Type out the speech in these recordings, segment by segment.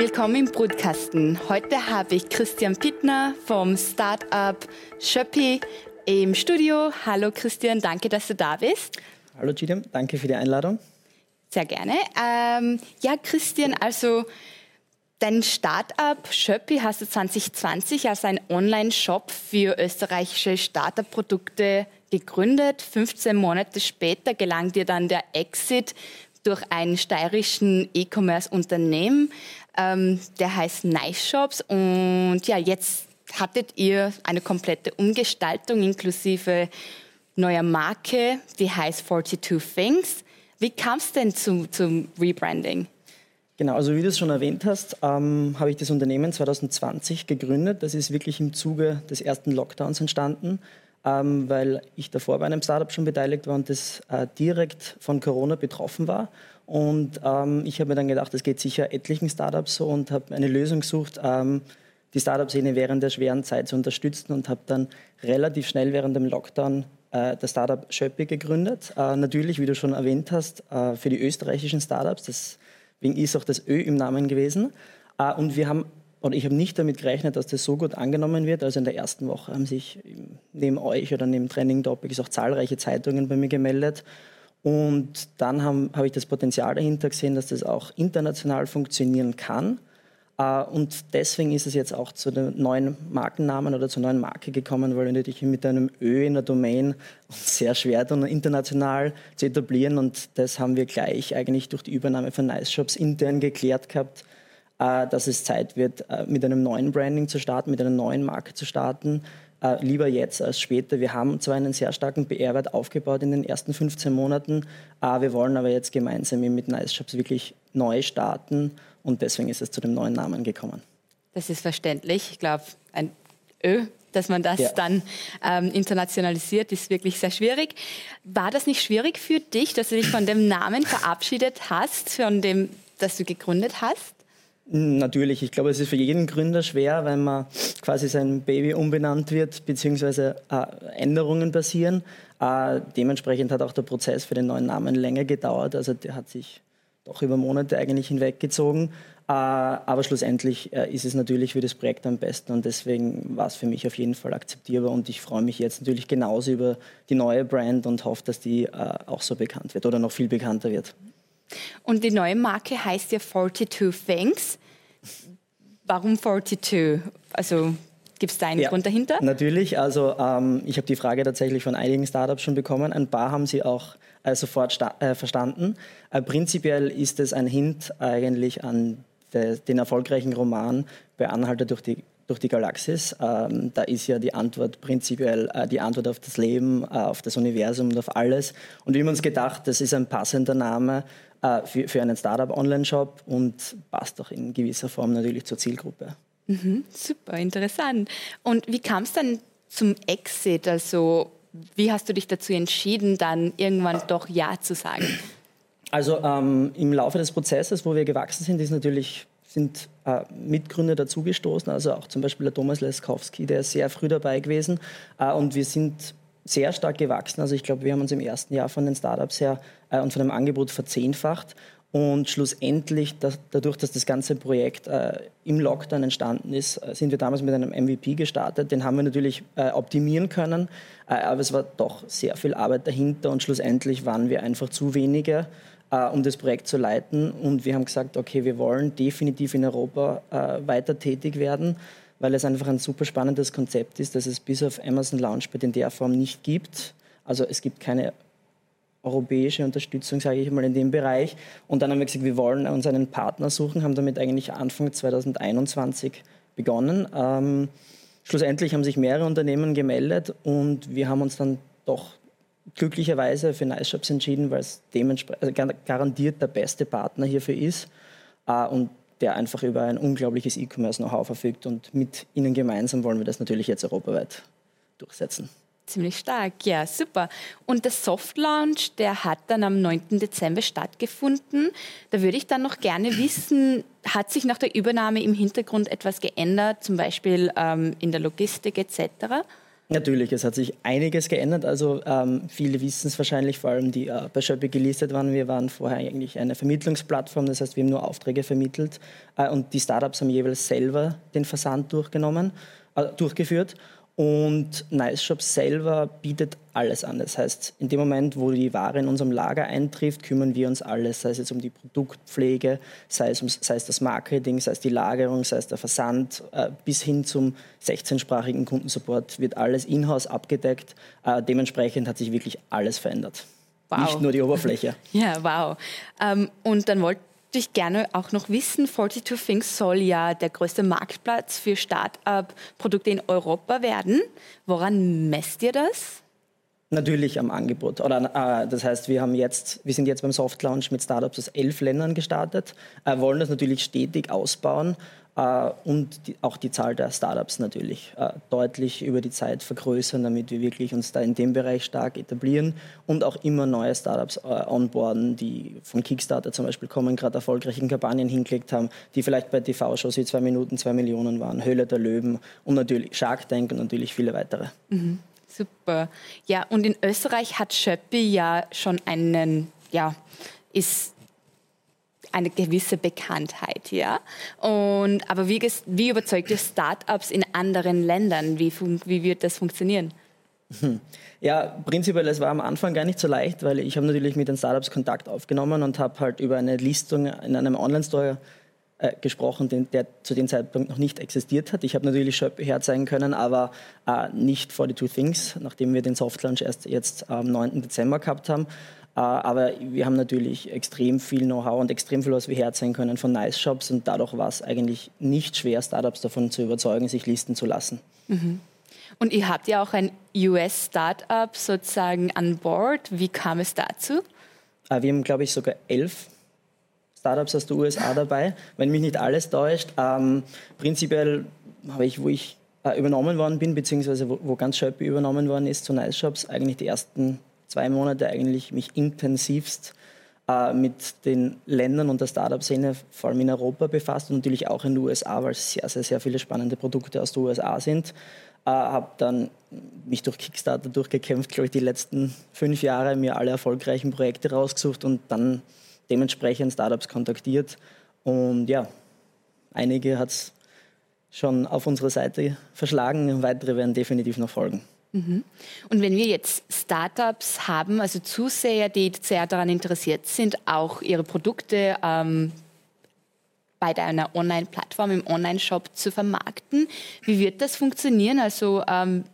Willkommen im Brutkasten. Heute habe ich Christian Pittner vom Startup Schöppi im Studio. Hallo Christian, danke, dass du da bist. Hallo Gidem, danke für die Einladung. Sehr gerne. Ähm, ja, Christian, also dein Startup Schöppi hast du 2020 als ein Online-Shop für österreichische Startup-Produkte gegründet. 15 Monate später gelang dir dann der Exit durch einen steirischen E-Commerce-Unternehmen, ähm, der heißt Nice Shops. Und ja, jetzt hattet ihr eine komplette Umgestaltung inklusive neuer Marke, die heißt 42 Things. Wie kam es denn zum, zum Rebranding? Genau, also wie du es schon erwähnt hast, ähm, habe ich das Unternehmen 2020 gegründet. Das ist wirklich im Zuge des ersten Lockdowns entstanden ähm, weil ich davor bei einem Startup schon beteiligt war und das äh, direkt von Corona betroffen war. Und ähm, ich habe mir dann gedacht, es geht sicher etlichen Startups so und habe eine Lösung gesucht, ähm, die Startup-Szene während der schweren Zeit zu unterstützen und habe dann relativ schnell während dem Lockdown äh, das Startup Schöppi gegründet. Äh, natürlich, wie du schon erwähnt hast, äh, für die österreichischen Startups, deswegen ist auch das Ö im Namen gewesen. Äh, und wir haben und ich habe nicht damit gerechnet, dass das so gut angenommen wird. Also in der ersten Woche haben sich neben euch oder neben Training Topics auch zahlreiche Zeitungen bei mir gemeldet. Und dann habe hab ich das Potenzial dahinter gesehen, dass das auch international funktionieren kann. Äh, und deswegen ist es jetzt auch zu dem neuen Markennamen oder zur neuen Marke gekommen, weil wir dich mit einem Ö in der Domain sehr schwer tun, international zu etablieren. Und das haben wir gleich eigentlich durch die Übernahme von Nice Shops intern geklärt gehabt, äh, dass es Zeit wird, äh, mit einem neuen Branding zu starten, mit einer neuen Marke zu starten. Äh, lieber jetzt als später. Wir haben zwar einen sehr starken PR-Wert aufgebaut in den ersten 15 Monaten, wir wollen aber jetzt gemeinsam mit Nice Shops wirklich neu starten und deswegen ist es zu dem neuen Namen gekommen. Das ist verständlich. Ich glaube, ein Ö dass man das ja. dann ähm, internationalisiert, ist wirklich sehr schwierig. War das nicht schwierig für dich, dass du dich von dem Namen verabschiedet hast, von dem, das du gegründet hast? Natürlich, ich glaube, es ist für jeden Gründer schwer, wenn man quasi sein Baby umbenannt wird, beziehungsweise äh, Änderungen passieren. Äh, dementsprechend hat auch der Prozess für den neuen Namen länger gedauert. Also der hat sich doch über Monate eigentlich hinweggezogen. Äh, aber schlussendlich ist es natürlich für das Projekt am besten und deswegen war es für mich auf jeden Fall akzeptierbar und ich freue mich jetzt natürlich genauso über die neue Brand und hoffe, dass die auch so bekannt wird oder noch viel bekannter wird. Und die neue Marke heißt ja 42 Thanks. Warum 42? Also Gibt es da einen ja, Grund dahinter? Natürlich. Also ähm, ich habe die Frage tatsächlich von einigen Startups schon bekommen. Ein paar haben sie auch äh, sofort äh, verstanden. Äh, prinzipiell ist es ein Hint eigentlich an de den erfolgreichen Roman bei Anhalter durch die durch die Galaxis. Ähm, da ist ja die Antwort prinzipiell äh, die Antwort auf das Leben, äh, auf das Universum und auf alles. Und wir haben uns gedacht, das ist ein passender Name äh, für, für einen Startup-Online-Shop und passt auch in gewisser Form natürlich zur Zielgruppe. Mhm, super, interessant. Und wie kam es dann zum Exit? Also wie hast du dich dazu entschieden, dann irgendwann doch Ja zu sagen? Also ähm, im Laufe des Prozesses, wo wir gewachsen sind, ist natürlich sind äh, Mitgründer dazugestoßen, also auch zum Beispiel der Thomas Leskowski, der ist sehr früh dabei gewesen. Äh, und wir sind sehr stark gewachsen. Also ich glaube, wir haben uns im ersten Jahr von den Startups her äh, und von dem Angebot verzehnfacht. Und schlussendlich, dass, dadurch, dass das ganze Projekt äh, im Lockdown entstanden ist, äh, sind wir damals mit einem MVP gestartet. Den haben wir natürlich äh, optimieren können, äh, aber es war doch sehr viel Arbeit dahinter und schlussendlich waren wir einfach zu wenige um das Projekt zu leiten. Und wir haben gesagt, okay, wir wollen definitiv in Europa weiter tätig werden, weil es einfach ein super spannendes Konzept ist, das es bis auf Amazon Launchpad in der Form nicht gibt. Also es gibt keine europäische Unterstützung, sage ich mal, in dem Bereich. Und dann haben wir gesagt, wir wollen uns einen Partner suchen, haben damit eigentlich Anfang 2021 begonnen. Ähm, schlussendlich haben sich mehrere Unternehmen gemeldet und wir haben uns dann doch glücklicherweise für Nice Shops entschieden, weil es dementsprechend also garantiert der beste Partner hierfür ist äh, und der einfach über ein unglaubliches E-Commerce-Know-how verfügt. Und mit ihnen gemeinsam wollen wir das natürlich jetzt europaweit durchsetzen. Ziemlich stark, ja, super. Und der Soft Launch, der hat dann am 9. Dezember stattgefunden. Da würde ich dann noch gerne wissen, hat sich nach der Übernahme im Hintergrund etwas geändert, zum Beispiel ähm, in der Logistik etc.? Natürlich, es hat sich einiges geändert. Also ähm, viele wissen es wahrscheinlich, vor allem die äh, bei Shopee gelistet waren. Wir waren vorher eigentlich eine Vermittlungsplattform, das heißt, wir haben nur Aufträge vermittelt äh, und die Startups haben jeweils selber den Versand durchgenommen, äh, durchgeführt. Und Nice Shop selber bietet alles an. Das heißt, in dem Moment, wo die Ware in unserem Lager eintrifft, kümmern wir uns alles, sei es jetzt um die Produktpflege, sei es, um, sei es das Marketing, sei es die Lagerung, sei es der Versand, äh, bis hin zum 16-sprachigen Kundensupport wird alles in-house abgedeckt. Äh, dementsprechend hat sich wirklich alles verändert. Wow. Nicht nur die Oberfläche. Ja, wow. Ähm, und dann wollte ich gerne auch noch wissen, 42 Things soll ja der größte Marktplatz für Start-up-Produkte in Europa werden. Woran messt ihr das? Natürlich am Angebot. Oder, äh, das heißt, wir, haben jetzt, wir sind jetzt beim Soft Launch mit Startups aus elf Ländern gestartet, äh, wollen das natürlich stetig ausbauen äh, und die, auch die Zahl der Startups natürlich äh, deutlich über die Zeit vergrößern, damit wir wirklich uns da in dem Bereich stark etablieren und auch immer neue Startups äh, onboarden, die von Kickstarter zum Beispiel kommen, gerade erfolgreichen Kampagnen hingelegt haben, die vielleicht bei TV-Shows wie zwei Minuten zwei Millionen waren, Höhle der Löwen und natürlich Shark Tank und natürlich viele weitere. Mhm. Super. Ja, und in Österreich hat Schöppi ja schon einen, ja, ist eine gewisse Bekanntheit, ja. Und, aber wie, wie überzeugt ihr Startups in anderen Ländern? Wie, wie wird das funktionieren? Ja, prinzipiell, es war am Anfang gar nicht so leicht, weil ich habe natürlich mit den Startups Kontakt aufgenommen und habe halt über eine Listung in einem Online-Store äh, gesprochen, den, der zu dem Zeitpunkt noch nicht existiert hat. Ich habe natürlich Shop herzeigen können, aber äh, nicht 42 Things, nachdem wir den Soft Launch erst jetzt am 9. Dezember gehabt haben. Äh, aber wir haben natürlich extrem viel Know-how und extrem viel, was wir herzeigen können von Nice Shops und dadurch war es eigentlich nicht schwer, Startups davon zu überzeugen, sich listen zu lassen. Mhm. Und ihr habt ja auch ein US-Startup sozusagen an Bord. Wie kam es dazu? Äh, wir haben, glaube ich, sogar elf Startups aus den USA dabei, wenn mich nicht alles täuscht. Ähm, prinzipiell habe ich, wo ich äh, übernommen worden bin, beziehungsweise wo, wo ganz Shopee übernommen worden ist zu Nice Shops, eigentlich die ersten zwei Monate eigentlich mich intensivst äh, mit den Ländern und der Startup-Szene, vor allem in Europa, befasst und natürlich auch in den USA, weil es sehr, sehr, sehr viele spannende Produkte aus den USA sind. Äh, habe dann mich durch Kickstarter durchgekämpft, glaube ich, die letzten fünf Jahre, mir alle erfolgreichen Projekte rausgesucht und dann dementsprechend Startups kontaktiert. Und ja, einige hat es schon auf unsere Seite verschlagen, weitere werden definitiv noch folgen. Mhm. Und wenn wir jetzt Startups haben, also Zuseher, die sehr daran interessiert sind, auch ihre Produkte ähm, bei einer Online-Plattform, im Online-Shop zu vermarkten, wie wird das funktionieren? Also ähm,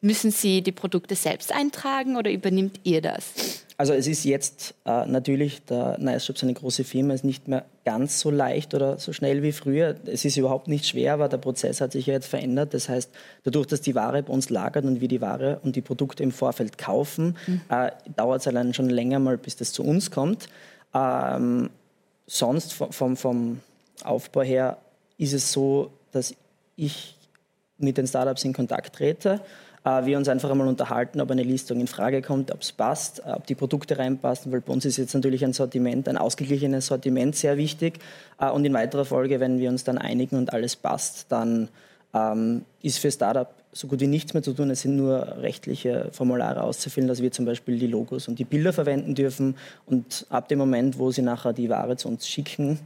müssen Sie die Produkte selbst eintragen oder übernimmt ihr das? Also es ist jetzt äh, natürlich, der Nice ist eine große Firma, ist nicht mehr ganz so leicht oder so schnell wie früher. Es ist überhaupt nicht schwer, aber der Prozess hat sich ja jetzt verändert. Das heißt, dadurch, dass die Ware bei uns lagert und wir die Ware und die Produkte im Vorfeld kaufen, mhm. äh, dauert es allein schon länger mal, bis das zu uns kommt. Ähm, sonst vom, vom Aufbau her ist es so, dass ich mit den Startups in Kontakt trete äh, wir uns einfach einmal unterhalten, ob eine Listung in Frage kommt, ob es passt, äh, ob die Produkte reinpassen, weil bei uns ist jetzt natürlich ein Sortiment, ein ausgeglichenes Sortiment sehr wichtig. Äh, und in weiterer Folge, wenn wir uns dann einigen und alles passt, dann ähm, ist für Startup so gut wie nichts mehr zu tun. Es sind nur rechtliche Formulare auszufüllen, dass wir zum Beispiel die Logos und die Bilder verwenden dürfen. Und ab dem Moment, wo sie nachher die Ware zu uns schicken,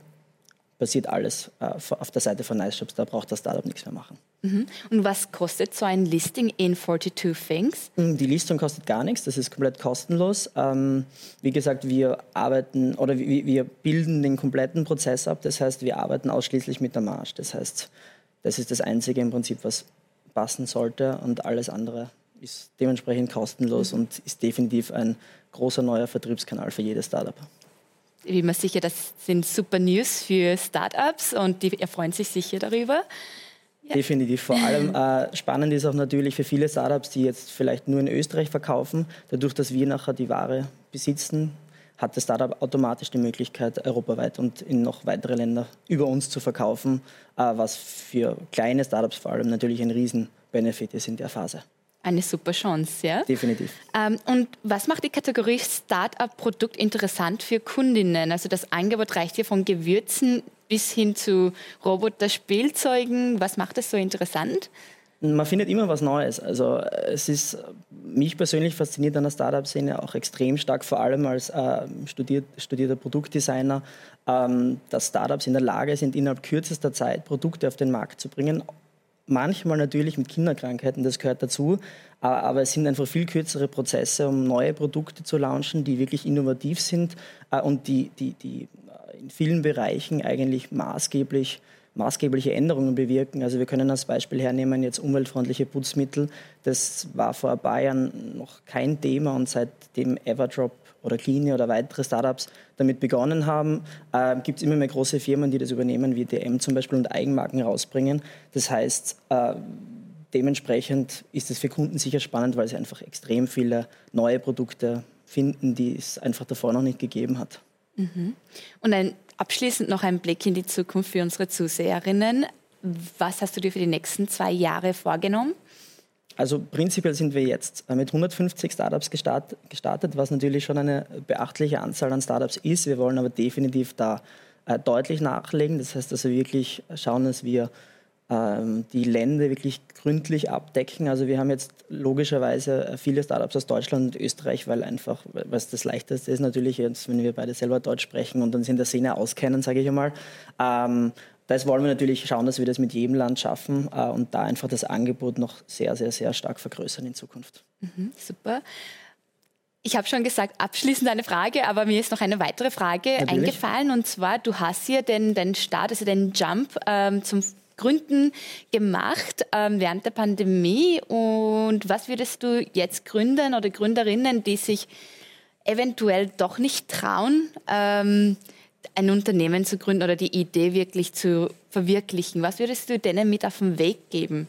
passiert alles äh, auf der Seite von Nice Shops. Da braucht das Startup nichts mehr machen. Mhm. Und was kostet so ein Listing in 42 Things? Mm, die Listung kostet gar nichts, das ist komplett kostenlos. Ähm, wie gesagt, wir arbeiten oder wir, wir bilden den kompletten Prozess ab. Das heißt, wir arbeiten ausschließlich mit der Marge. Das heißt, das ist das Einzige im Prinzip, was passen sollte und alles andere ist dementsprechend kostenlos mhm. und ist definitiv ein großer neuer Vertriebskanal für jedes Startup Ich bin mir sicher, das sind super News für Startups und die erfreuen sich sicher darüber. Ja. Definitiv. Vor allem äh, spannend ist auch natürlich für viele Startups, die jetzt vielleicht nur in Österreich verkaufen, dadurch, dass wir nachher die Ware besitzen, hat das Startup automatisch die Möglichkeit, europaweit und in noch weitere Länder über uns zu verkaufen, äh, was für kleine Startups vor allem natürlich ein Riesen-Benefit ist in der Phase. Eine super Chance, ja? Definitiv. Ähm, und was macht die Kategorie Startup-Produkt interessant für Kundinnen? Also das Angebot reicht hier von Gewürzen bis hin zu Roboter-Spielzeugen. Was macht das so interessant? Man findet immer was Neues. Also es ist mich persönlich fasziniert an der Startup-Szene auch extrem stark, vor allem als äh, studiert, studierter Produktdesigner, ähm, dass Startups in der Lage sind, innerhalb kürzester Zeit Produkte auf den Markt zu bringen. Manchmal natürlich mit Kinderkrankheiten, das gehört dazu, aber es sind einfach viel kürzere Prozesse, um neue Produkte zu launchen, die wirklich innovativ sind äh, und die, die, die in vielen Bereichen eigentlich maßgeblich maßgebliche Änderungen bewirken. Also wir können als Beispiel hernehmen jetzt umweltfreundliche Putzmittel. Das war vor Bayern noch kein Thema und seitdem Everdrop oder Cleany oder weitere Startups damit begonnen haben, äh, gibt es immer mehr große Firmen, die das übernehmen, wie DM zum Beispiel und Eigenmarken rausbringen. Das heißt, äh, dementsprechend ist es für Kunden sicher spannend, weil sie einfach extrem viele neue Produkte finden, die es einfach davor noch nicht gegeben hat. Mhm. Und ein, abschließend noch ein Blick in die Zukunft für unsere Zuseherinnen. Was hast du dir für die nächsten zwei Jahre vorgenommen? Also prinzipiell sind wir jetzt mit 150 Startups gestartet, was natürlich schon eine beachtliche Anzahl an Startups ist. Wir wollen aber definitiv da äh, deutlich nachlegen. Das heißt, dass wir wirklich schauen, dass wir ähm, die Länder wirklich gründlich abdecken. Also wir haben jetzt logischerweise viele Startups aus Deutschland und Österreich, weil einfach, was das Leichteste ist natürlich jetzt, wenn wir beide selber Deutsch sprechen und uns in der Szene auskennen, sage ich einmal. Ähm, das wollen wir natürlich schauen, dass wir das mit jedem Land schaffen äh, und da einfach das Angebot noch sehr, sehr, sehr stark vergrößern in Zukunft. Mhm, super. Ich habe schon gesagt, abschließend eine Frage, aber mir ist noch eine weitere Frage Natürlich. eingefallen. Und zwar, du hast hier den, den Start, also den Jump ähm, zum Gründen gemacht ähm, während der Pandemie. Und was würdest du jetzt Gründern oder Gründerinnen, die sich eventuell doch nicht trauen, ähm, ein Unternehmen zu gründen oder die Idee wirklich zu verwirklichen, was würdest du denen mit auf den Weg geben?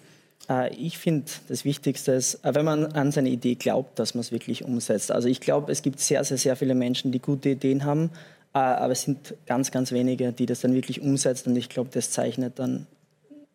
Äh, ich finde, das Wichtigste ist, äh, wenn man an seine Idee glaubt, dass man es wirklich umsetzt. Also ich glaube, es gibt sehr, sehr, sehr viele Menschen, die gute Ideen haben, äh, aber es sind ganz, ganz wenige, die das dann wirklich umsetzen. Und ich glaube, das zeichnet dann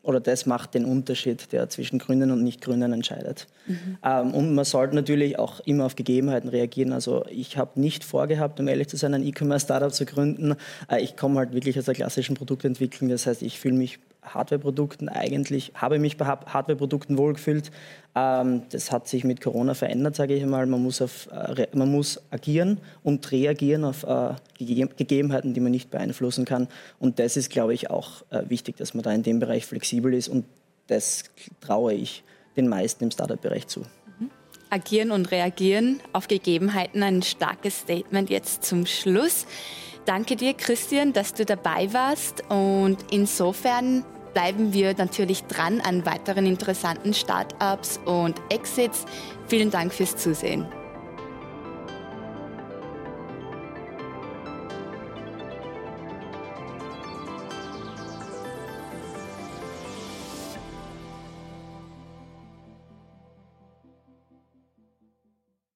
oder das macht den Unterschied, der zwischen Grünen und Nicht-Grünen entscheidet. Mhm. Ähm, und man sollte natürlich auch immer auf Gegebenheiten reagieren. Also ich habe nicht vorgehabt, um ehrlich zu sein, ein E-Commerce-Startup zu gründen. Äh, ich komme halt wirklich aus der klassischen Produktentwicklung. Das heißt, ich fühle mich Hardware-Produkten eigentlich, habe mich bei Hardware-Produkten wohlgefühlt. Ähm, das hat sich mit Corona verändert, sage ich einmal. Man muss, auf, äh, man muss agieren und reagieren auf äh, Gegebenheiten, die man nicht beeinflussen kann. Und das ist, glaube ich, auch äh, wichtig, dass man da in dem Bereich flexibel ist. Und das traue ich den meisten im Startup-Bereich zu. Agieren und reagieren auf Gegebenheiten, ein starkes Statement jetzt zum Schluss. Danke dir, Christian, dass du dabei warst. Und insofern bleiben wir natürlich dran an weiteren interessanten Startups und Exits. Vielen Dank fürs Zusehen.